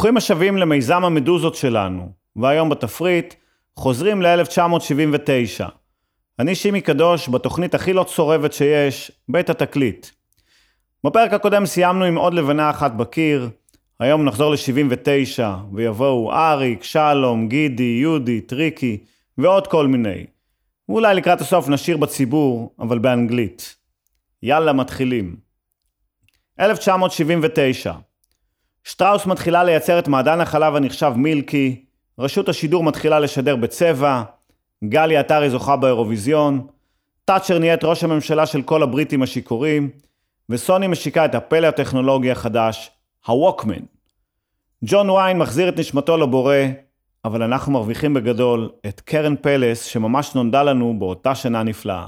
ברוכים השבים למיזם המדוזות שלנו, והיום בתפריט חוזרים ל-1979. אני שימי קדוש בתוכנית הכי לא צורבת שיש, בית התקליט. בפרק הקודם סיימנו עם עוד לבנה אחת בקיר, היום נחזור ל-79, ויבואו אריק, שלום, גידי, יהודי, טריקי, ועוד כל מיני. ואולי לקראת הסוף נשיר בציבור, אבל באנגלית. יאללה, מתחילים. 1979 שטראוס מתחילה לייצר את מעדן החלב הנחשב מילקי, רשות השידור מתחילה לשדר בצבע, גלי עטרי זוכה באירוויזיון, תאצ'ר נהיית ראש הממשלה של כל הבריטים השיכורים, וסוני משיקה את הפלא הטכנולוגי החדש, הווקמן. ג'ון ויין מחזיר את נשמתו לבורא, אבל אנחנו מרוויחים בגדול את קרן פלס שממש נולדה לנו באותה שנה נפלאה.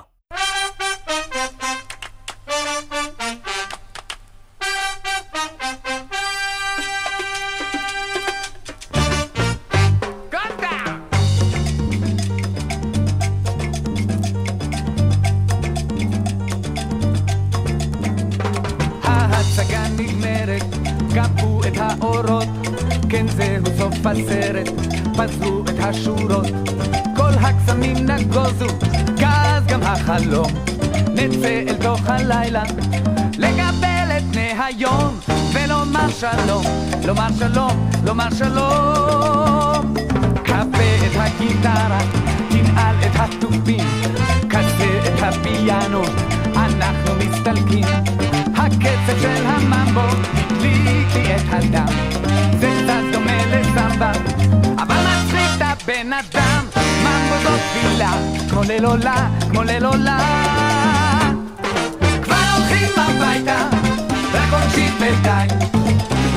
פזרו את השורות, כל הקסמים נגוזו, כך גם החלום, נצא אל תוך הלילה, לקבל את פני היום, ולומר שלום, לומר שלום, לומר שלום. כבה את הגיטרה, תנעל את התופים, mole lola, mole lola. Mano jipa baita.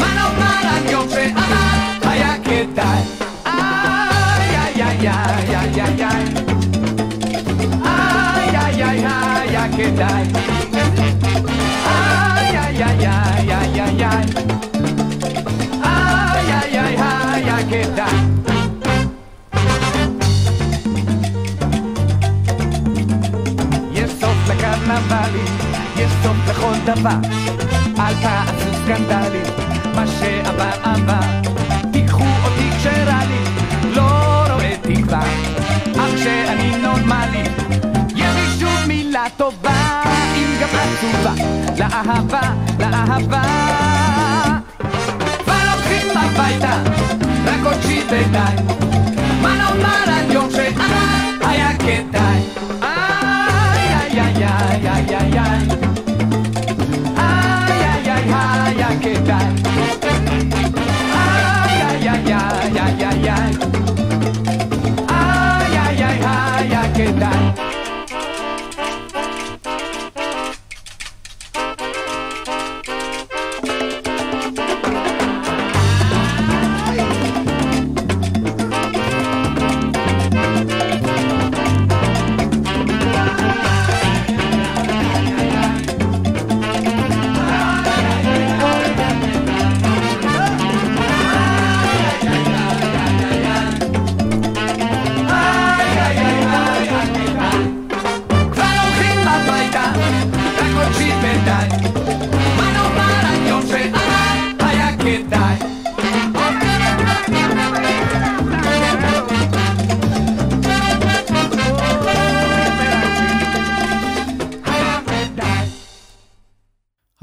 Mano para que. Ay, ay, ay, ay, ay, ay, ay. Ay, ay, ay, ay, ay, ay, ay, ay, ay, ay, ay, ay, סוף לקרנבלים, יש סוף לכל דבר. אל תעשו סקנדלים, מה שעבר עבר. תיקחו אותי כשרע לי, לא רואה תקווה. אך כשאני נורמלי, יש לי שוב מילה טובה, אם גם עצובה, לאהבה, לאהבה. הולכים הביתה, רק עוד שיט ודי. מה נאמר על יום שעבר, היה כדאי. ay, ay, ay, ay, ay. Ay, ay, ay, ay, ay, ¿qué tal?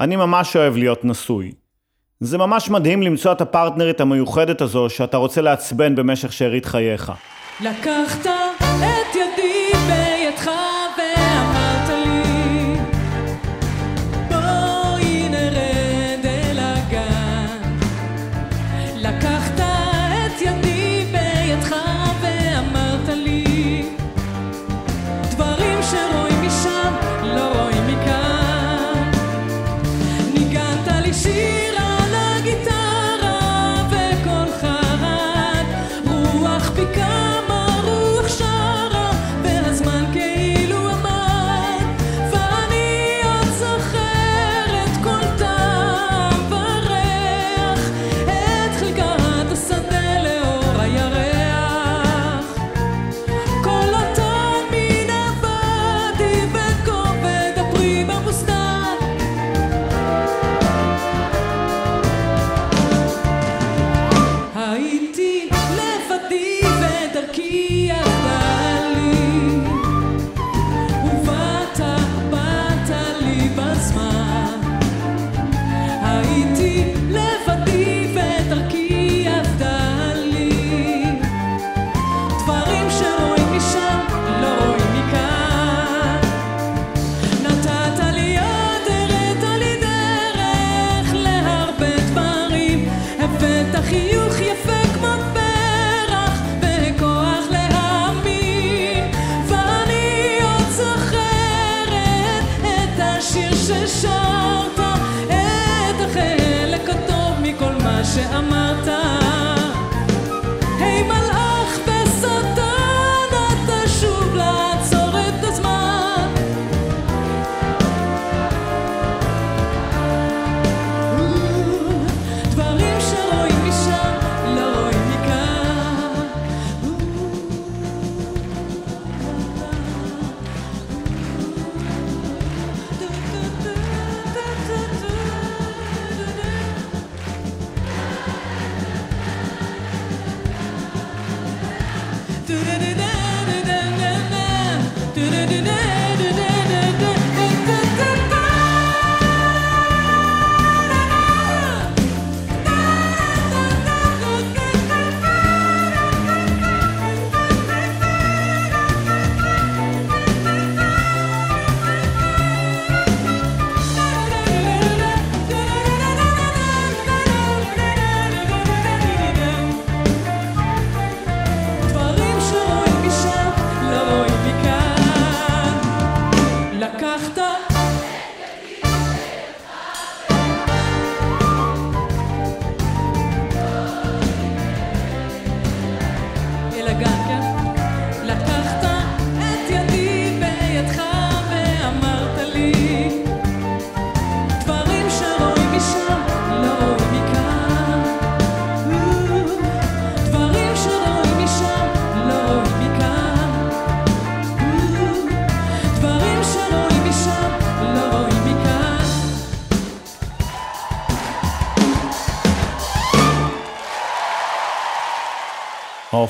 אני ממש אוהב להיות נשוי. זה ממש מדהים למצוא את הפרטנרית המיוחדת הזו שאתה רוצה לעצבן במשך שארית חייך. לקחת את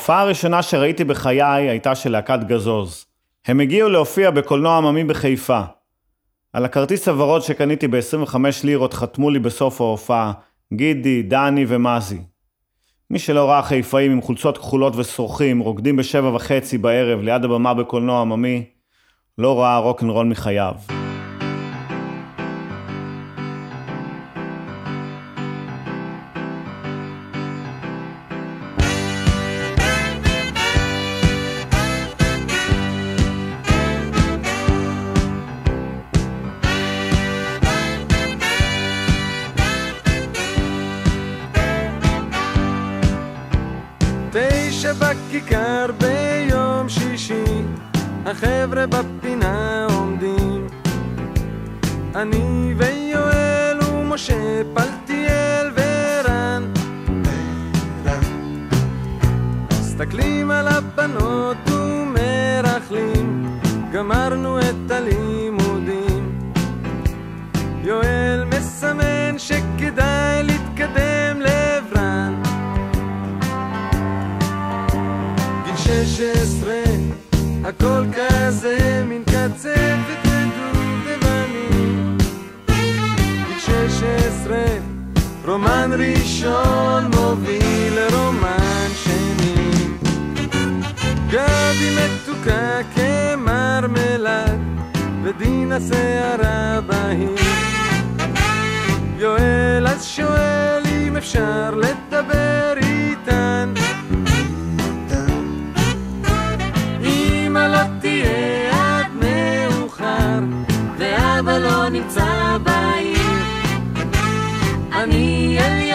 ההופעה הראשונה שראיתי בחיי הייתה של להקת גזוז. הם הגיעו להופיע בקולנוע עממי בחיפה. על הכרטיס הוורוד שקניתי ב-25 לירות חתמו לי בסוף ההופעה גידי, דני ומזי. מי שלא ראה חיפאים עם חולצות כחולות ושרוכים רוקדים בשבע וחצי בערב ליד הבמה בקולנוע עממי, לא ראה רוקנרול מחייו. בכיכר ביום שישי, החבר'ה בפינה עומדים. אני ויואל ומשה, פלטיאל ורן. מסתכלים על הבנות ומרכלים, גמרנו את הלימודים. יואל מסמן 16, הכל כזה מין קצפת ודובדבנים. גיל 16, רומן ראשון מוביל לרומן שני. גבי מתוקה כמרמלד, ודינה שערה בהיר. יואל אז שואל אם אפשר לדבר איתן. נמצא בעיר. אני אל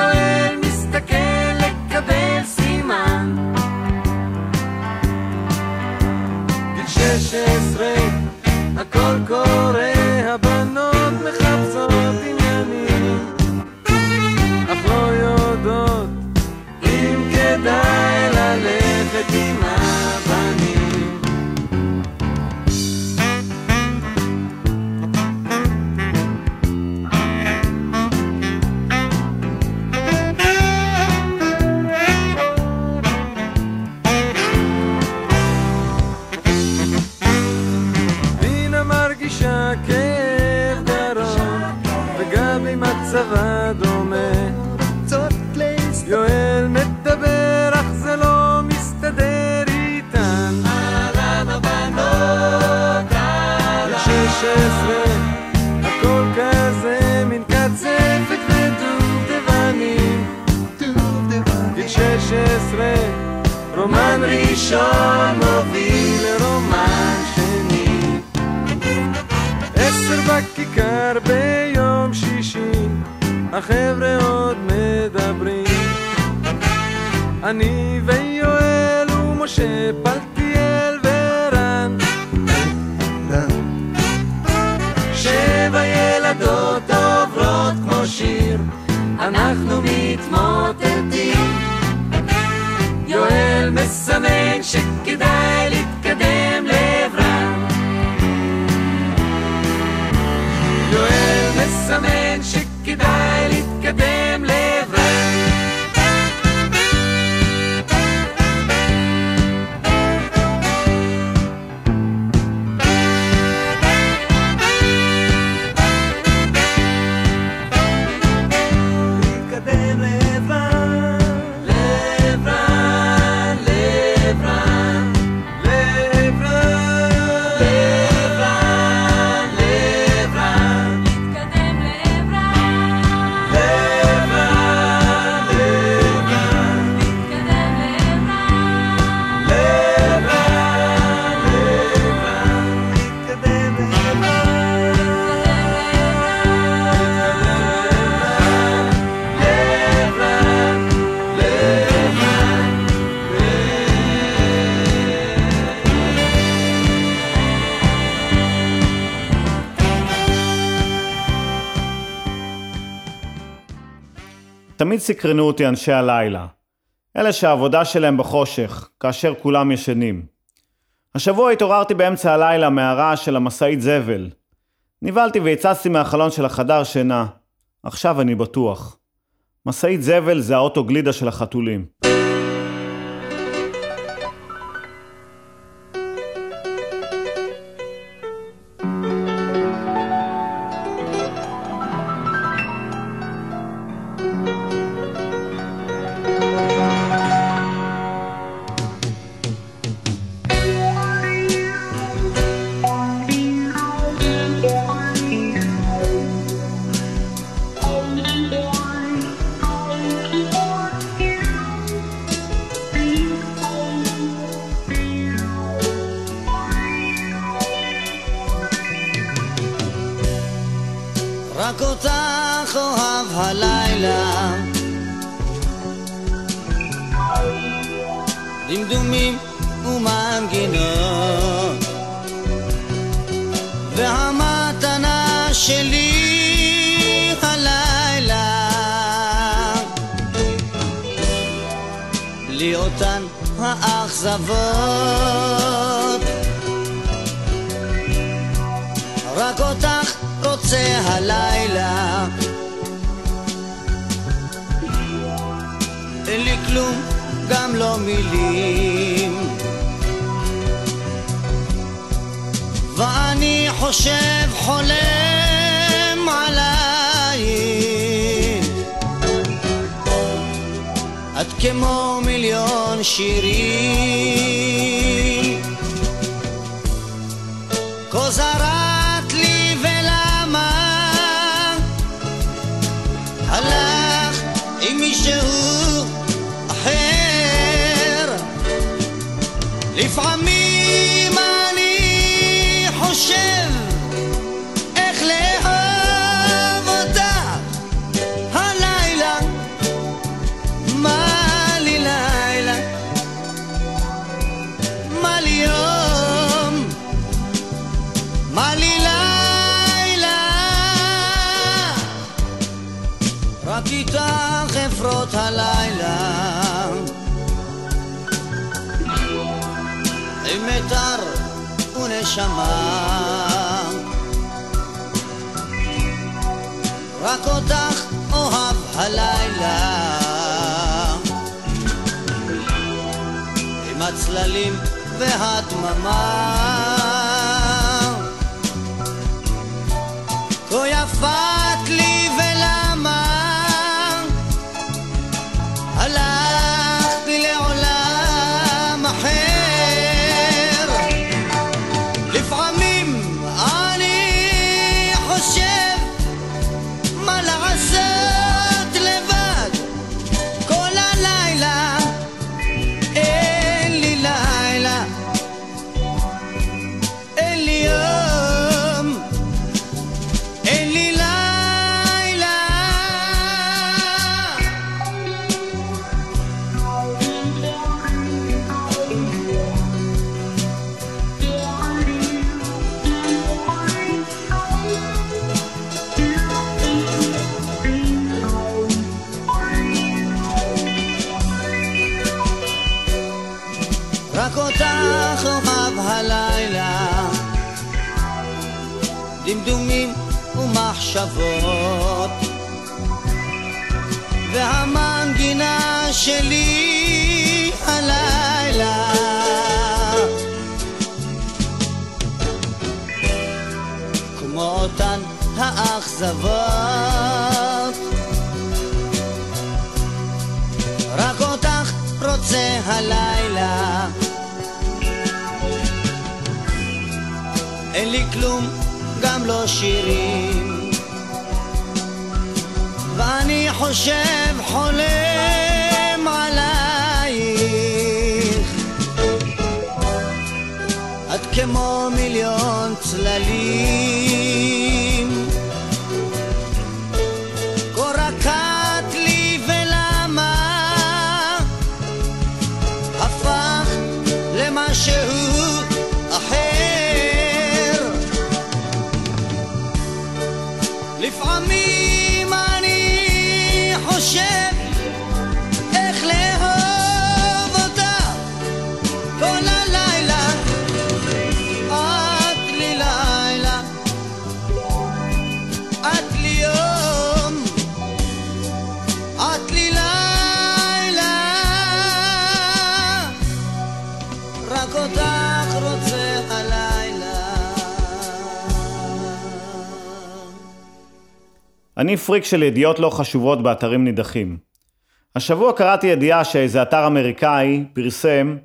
אנחנו מתמוטטים. יואל מסמן שכדאי להתקדם תמיד סקרנו אותי אנשי הלילה. אלה שהעבודה שלהם בחושך, כאשר כולם ישנים. השבוע התעוררתי באמצע הלילה מהרעש של המשאית זבל. נבהלתי והצצתי מהחלון של החדר שינה. עכשיו אני בטוח. משאית זבל זה האוטו גלידה של החתולים. כלום, גם לא מילים. ואני חושב חולם עלייך את כמו מיליון שירים. כה זרעת fam ונשמה רק אותך אוהב הלילה. עם הצללים והדממה הלילה. אין לי כלום, גם לא שירים. ואני חושב חולם עלייך. את כמו מיליון צללים אני פריק של ידיעות לא חשובות באתרים נידחים. השבוע קראתי ידיעה שאיזה אתר אמריקאי פרסם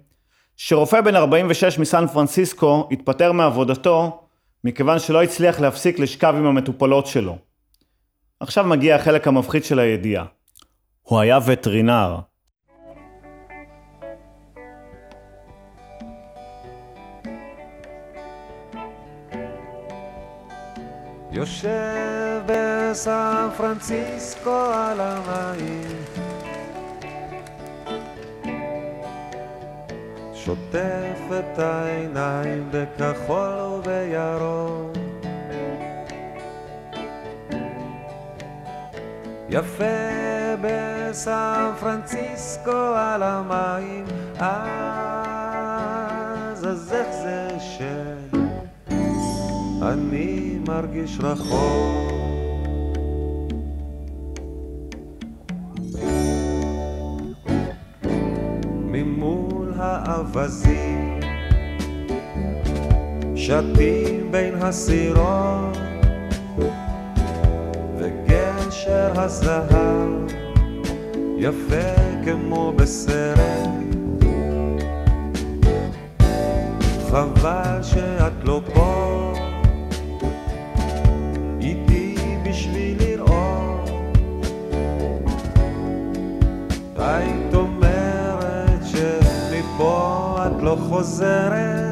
שרופא בן 46 מסן פרנסיסקו התפטר מעבודתו מכיוון שלא הצליח להפסיק לשכב עם המטופלות שלו. עכשיו מגיע החלק המפחיד של הידיעה. הוא היה וטרינר. יושב בסן פרנסיסקו על המים שוטף את העיניים בכחול ובירוק יפה בסן פרנסיסקו על המים אז אז איך זה שאני מרגיש רחוק האווזים. שתים בין הסירות וגשר הזהב יפה כמו בסרט. חבל שאת לא פה את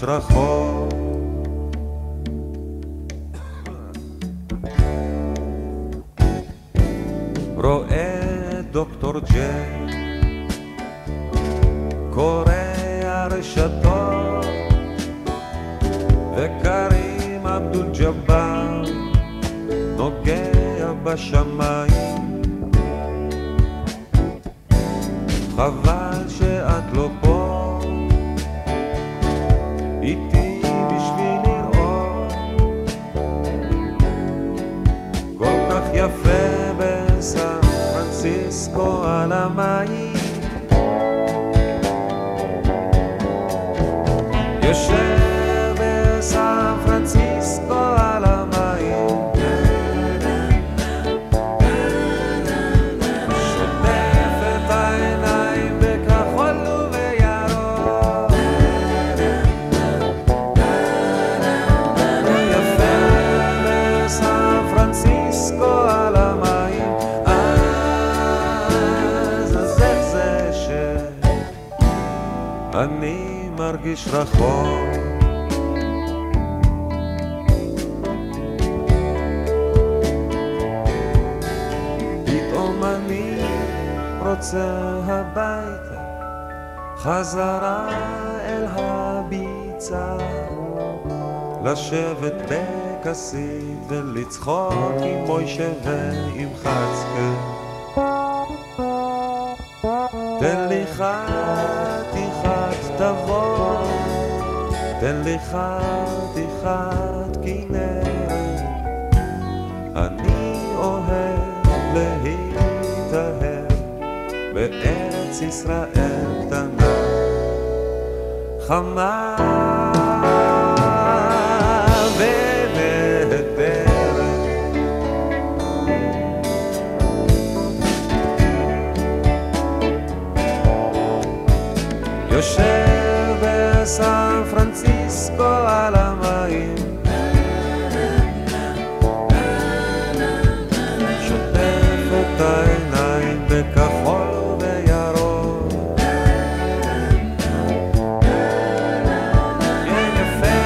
מרגיש רחוק. רואה דוקטור ג'ק קורא הרשתות וקרים אבדול ג'באר נוגע בשמיים איש רחוק. פתאום אני רוצה הביתה, חזרה אל הביצה, לשבת בכסית ולצחוק עם מוישה ועם חצקה. תן לי חתיכת כנרת, אני אוהב להתאהב בארץ ישראל קטנה, חמה על המים. שוטף את העיניים בכחול וירוק. כן יפה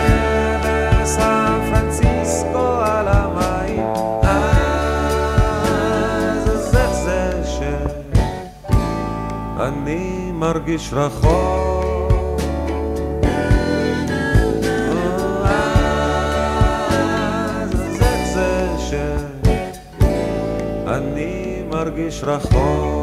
בסן פרנסיסקו על המים. אז זה זה שאני מרגיש רחוק מרגיש רחוק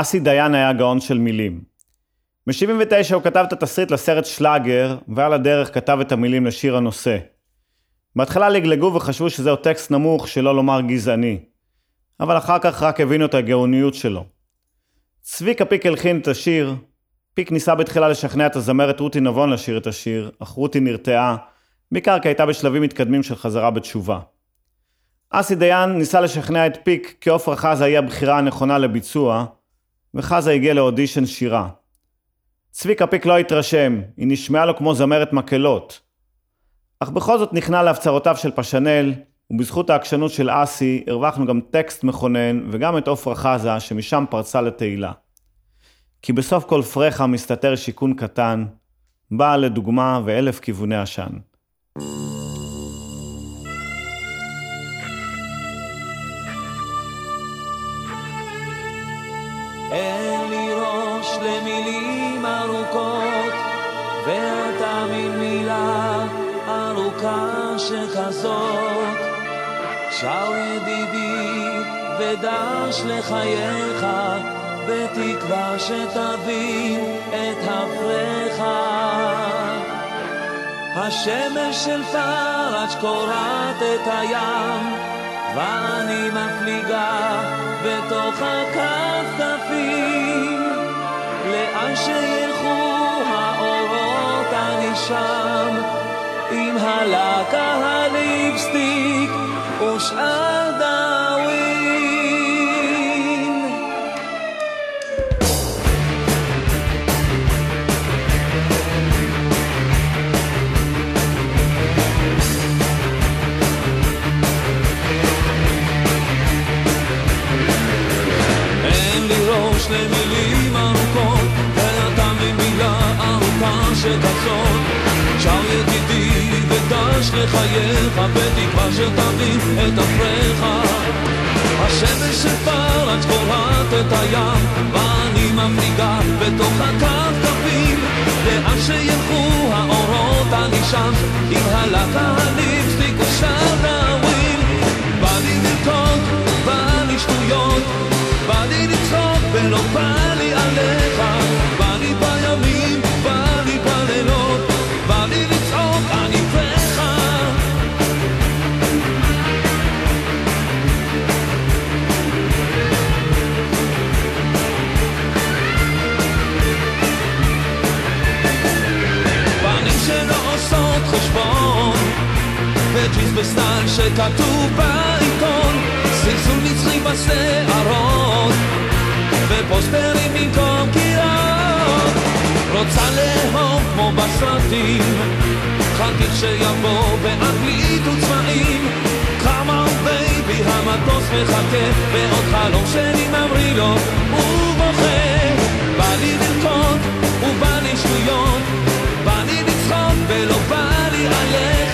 אסי דיין היה גאון של מילים. ב-79 הוא כתב את התסריט לסרט שלאגר, ועל הדרך כתב את המילים לשיר הנושא. בהתחלה לגלגו וחשבו שזהו טקסט נמוך, שלא לומר גזעני. אבל אחר כך רק הבינו את הגאוניות שלו. צביקה פיק הלחין את השיר, פיק ניסה בתחילה לשכנע את הזמרת רותי נבון לשיר את השיר, אך רותי נרתעה, בעיקר כי הייתה בשלבים מתקדמים של חזרה בתשובה. אסי דיין ניסה לשכנע את פיק כי עפרה חזה היא הבחירה הנכונה לביצוע, וחזה הגיע לאודישן שירה. צביקה פיק לא התרשם, היא נשמעה לו כמו זמרת מקהלות. אך בכל זאת נכנע להפצרותיו של פשנל, ובזכות העקשנות של אסי הרווחנו גם טקסט מכונן וגם את עפרה חזה שמשם פרצה לתהילה. כי בסוף כל פרחה מסתתר שיכון קטן, באה לדוגמה ואלף כיווני עשן. אין לי ראש למילים ארוכות, ואתה מין מילה ארוכה שכזאת. שר ידידי ודש לחייך, בתקווה שתבין את הפרחה. השמש של פראג' קורעת את הים, ואני מפליגה בתוך הכפתפים. לאן שילכו האורות אני שם, עם הלקה הליפסטיק ושאר ארוכה שכזאת. שר ידידי ודש לחייך, בתקווה שתבין את הפרחה. השמש של פרץ קורעת את הים, ואני מפליגה בתוך הכפכפים, לאן שילכו האורות אני שם עם הלקה הליפסטיק ושרנאווים בא לי לרקוד, בא לי שטויות בא לי לצחוק ולא בא לי בסטייל שכתוב בעיתון זלזול נצחי בשערות ופוסטרים במקום קירות רוצה לאהוב כמו בסרטים חכה שיבוא באנגלית וצבעים on baby המטוס מחכה ועוד חלום שלי ממריא לו הוא בוכה. בא לי לרקוד ובא לי שטויות בא לי לצחוק ולא בא לי עליך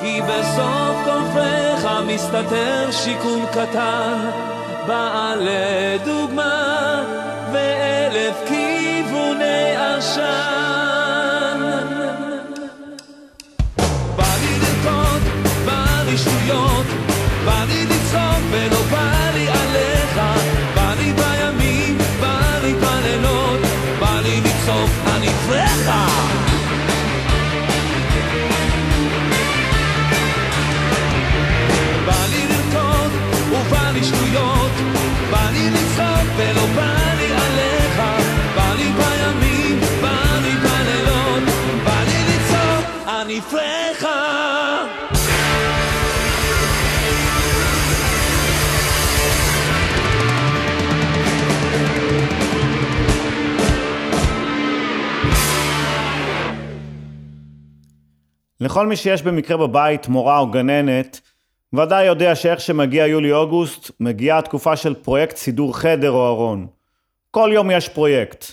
כי בסוף כופריך מסתתר שיקום קטן, בעל לדוגמה, ואלף כיווני עשן. בא לי לרקוד, בא לי שטויות, בא לי לצחוק ולא שטויות, בא לי לצחוק ולא בא לי עליך, בא לי בימים, בא לי בלילות, בא לי לצחוק, אני פרחה! לכל מי שיש במקרה בבית מורה או גננת, ודאי יודע שאיך שמגיע יולי-אוגוסט, מגיעה התקופה של פרויקט סידור חדר או ארון. כל יום יש פרויקט.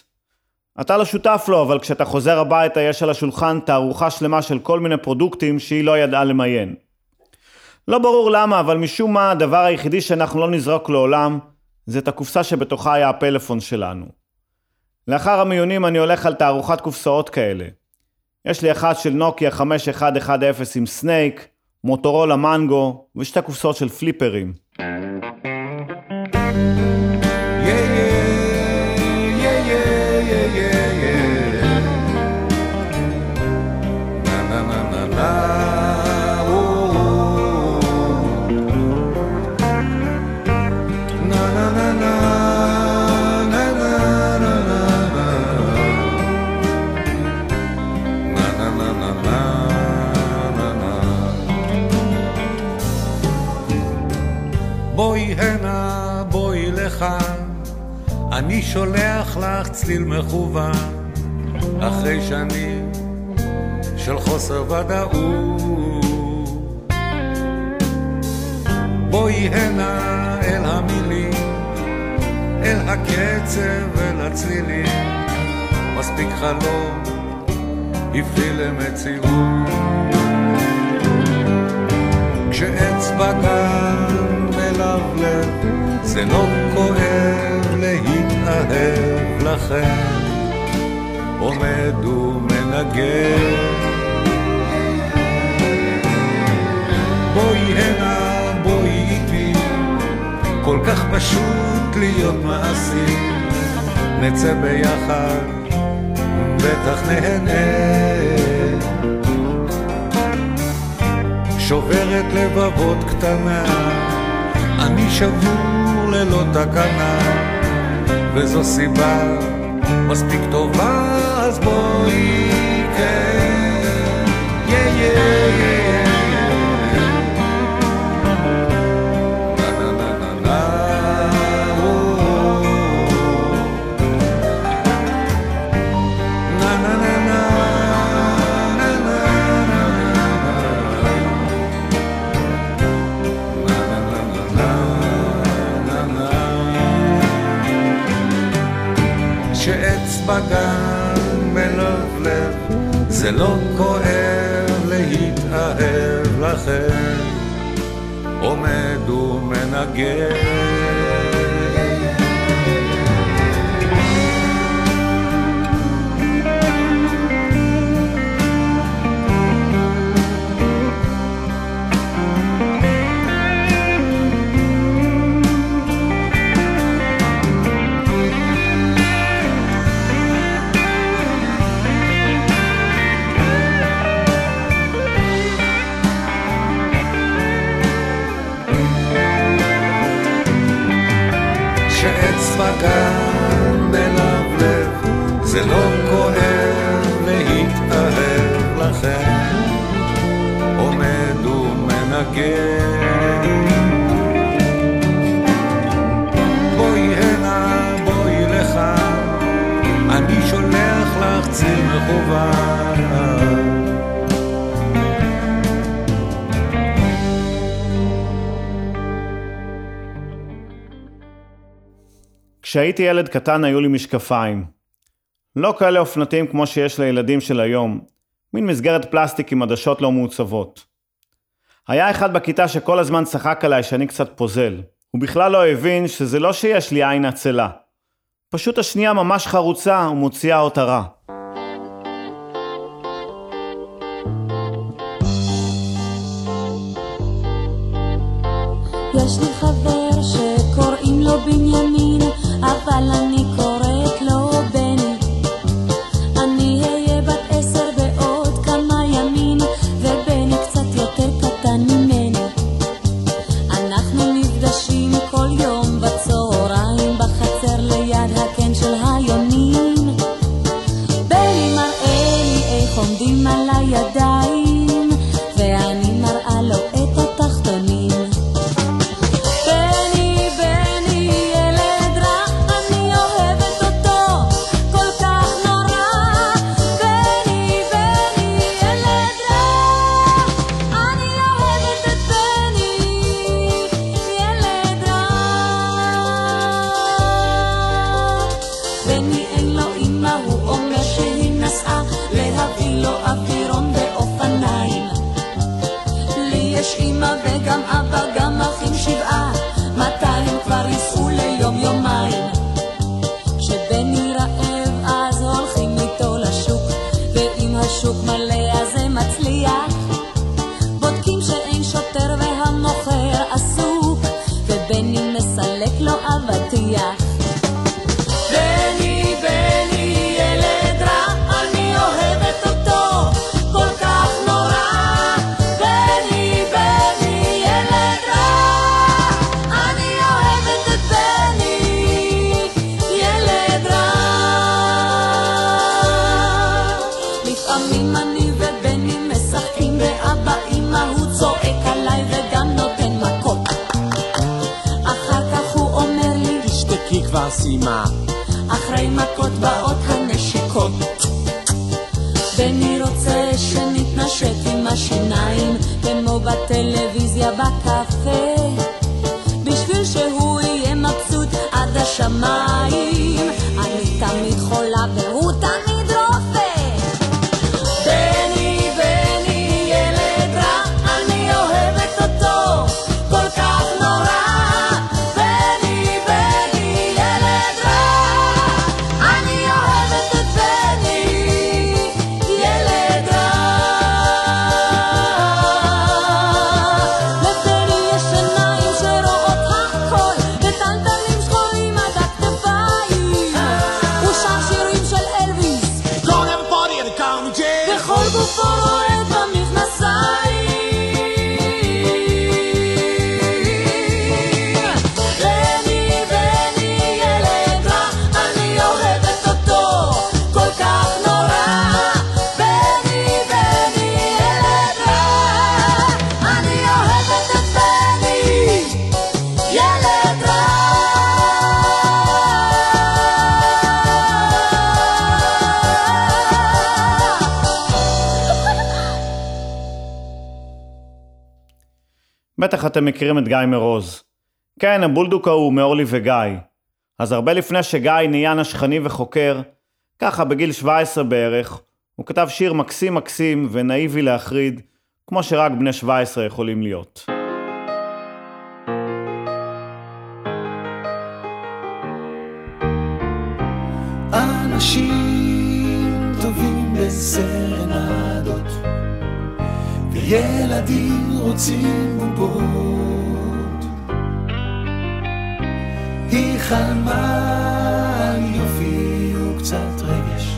אתה לא שותף לו, אבל כשאתה חוזר הביתה יש על השולחן תערוכה שלמה של כל מיני פרודוקטים שהיא לא ידעה למיין. לא ברור למה, אבל משום מה הדבר היחידי שאנחנו לא נזרוק לעולם, זה את הקופסה שבתוכה היה הפלאפון שלנו. לאחר המיונים אני הולך על תערוכת קופסאות כאלה. יש לי אחת של נוקיה 5110 עם סנייק, מוטורולה מנגו ושתי קופסאות של פליפרים. אני שולח לך צליל מכוון, אחרי שנים של חוסר ודאות. בואי הנה אל המילים, אל הקצב, אל הצלילים, מספיק חלום, הפעיל למציאות. כשאצבע כאן מלבלב, זה לא כואב להתאהב לכם, עומד ומנגן. בואי הנה, בואי איתי, כל כך פשוט להיות מעשי, נצא ביחד, בטח נהנה. שוברת לבבות קטנה, אני שבור ללא תקנה, וזו סיבה מספיק טובה, אז בואי כן, יא יא יא זה לא כואב להתאהב לכם, עומד ומנגן. כאן בלבלב, זה לא כואב להתאהב לכם, עומד ומנגן. כשהייתי ילד קטן היו לי משקפיים. לא כאלה אופנתיים כמו שיש לילדים של היום, מין מסגרת פלסטיק עם עדשות לא מעוצבות. היה אחד בכיתה שכל הזמן צחק עליי שאני קצת פוזל. הוא בכלל לא הבין שזה לא שיש לי עין עצלה. פשוט השנייה ממש חרוצה ומוציאה אותה רע. יש לי חבר שקוראים לו בנימין apalan niko והשימה. אחרי מכות באות הנשיקות. בני רוצה שנתנשק עם השיניים, כמו בטלוויזיה בקפה. בשביל שהוא יהיה מבסוט עד השמיים, אני תמיד חולה. בטח אתם מכירים את גיא מרוז. כן, הבולדוק ההוא מאורלי וגיא. אז הרבה לפני שגיא נהיה נשכני וחוקר, ככה בגיל 17 בערך, הוא כתב שיר מקסים מקסים ונאיבי להחריד, כמו שרק בני 17 יכולים להיות. אנשים טובים בסרט וילדים רוצים בובות. היא חלמה על יופי וקצת רגש,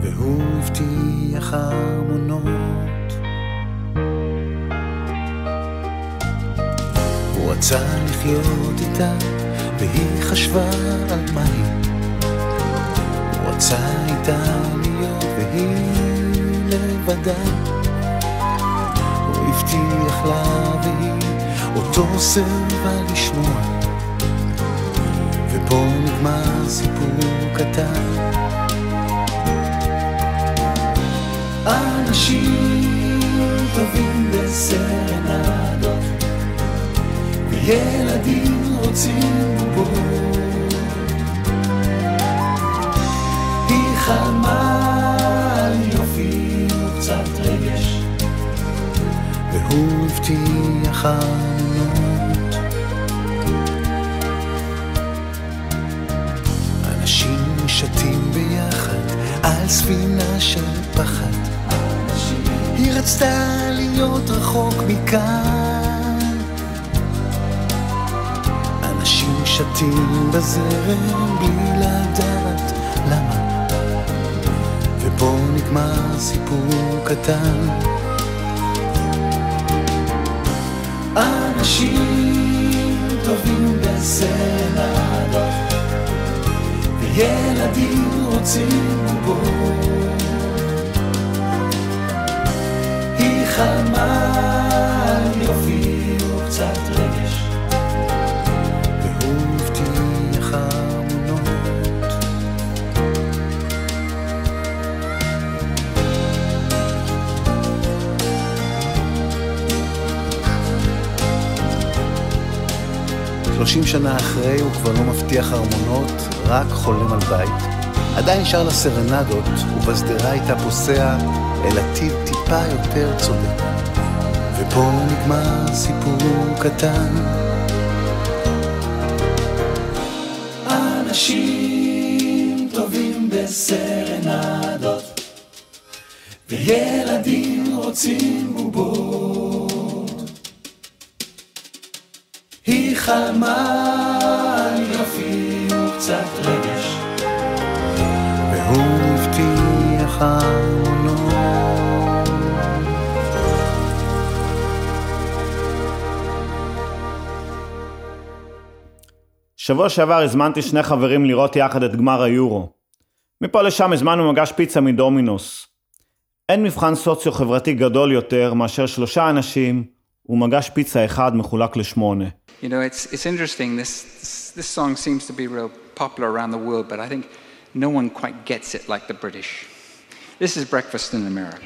והוא הבטיח ארמונות. הוא רצה לחיות איתה, והיא חשבה על היא. הוא רצה איתה להיות והיא לבדה. הבטיח לה והיא אותו סירבה לשמוע. ופה נגמר סיפור קטן. אנשים טובים בסרנדות, וילדים רוצים בובות. והוא הבטיח אמונות. אנשים שתים ביחד על ספינה של פחד. היא רצתה להיות רחוק מכאן. אנשים שתים בזרם בלי לדעת למה. ופה נגמר סיפור קטן. אנשים טובים בסרנדות, וילדים רוצים בובות. היא חלמה על יופי 30 שנה אחרי הוא כבר לא מבטיח ארמונות, רק חולם על בית. עדיין שר לה סרנדות, ובשדרה הייתה פוסע אל עתיד טיפה יותר צודק. ופה נגמר סיפור קטן. אנשים טובים בסרנדות, וילדים רוצים בובות. חלמה על יופי וקצת רגש, והוא הבטיח. שבוע שעבר הזמנתי שני חברים לראות יחד את גמר היורו. מפה לשם הזמנו מגש פיצה מדומינוס. אין מבחן סוציו-חברתי גדול יותר מאשר שלושה אנשים ומגש פיצה אחד מחולק לשמונה. You know, it's, it's interesting. This, this, this song seems to be real popular around the world, but I think no one quite gets it like the British. This is Breakfast in America.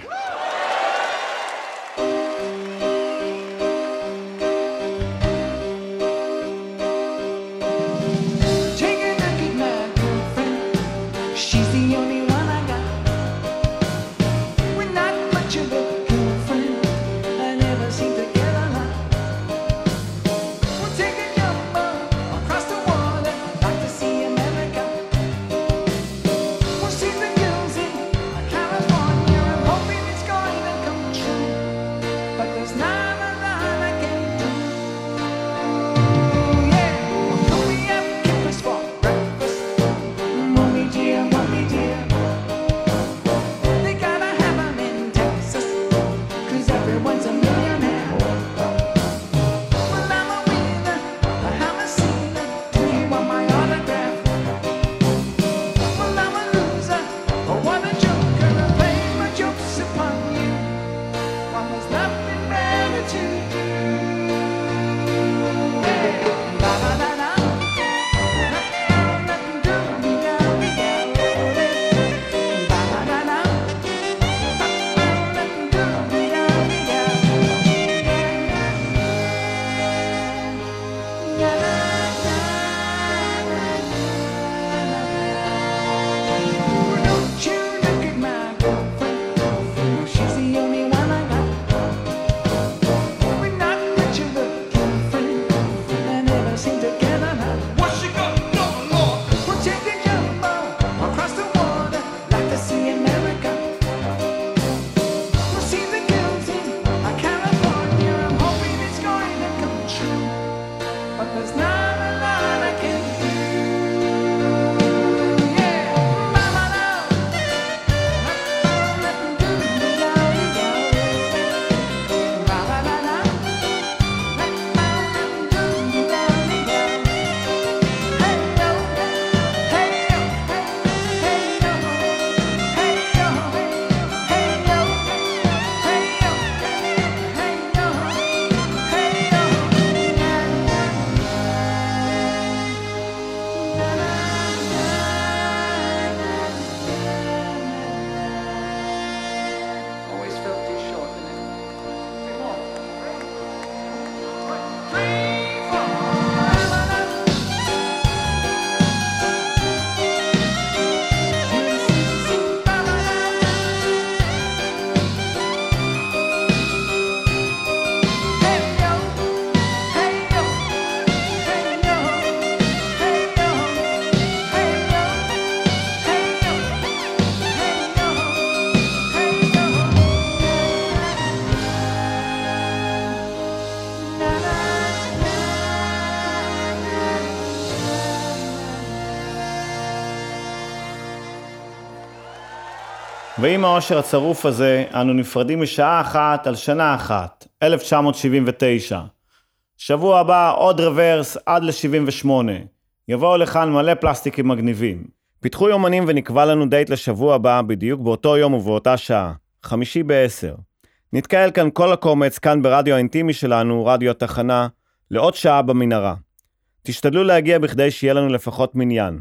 ועם העושר הצרוף הזה, אנו נפרדים משעה אחת על שנה אחת, 1979. שבוע הבא עוד רוורס עד ל-78. יבואו לכאן מלא פלסטיקים מגניבים. פיתחו יומנים ונקבע לנו דייט לשבוע הבא, בדיוק באותו יום ובאותה שעה. חמישי בעשר. נתקהל כאן כל הקומץ, כאן ברדיו האינטימי שלנו, רדיו התחנה, לעוד שעה במנהרה. תשתדלו להגיע בכדי שיהיה לנו לפחות מניין.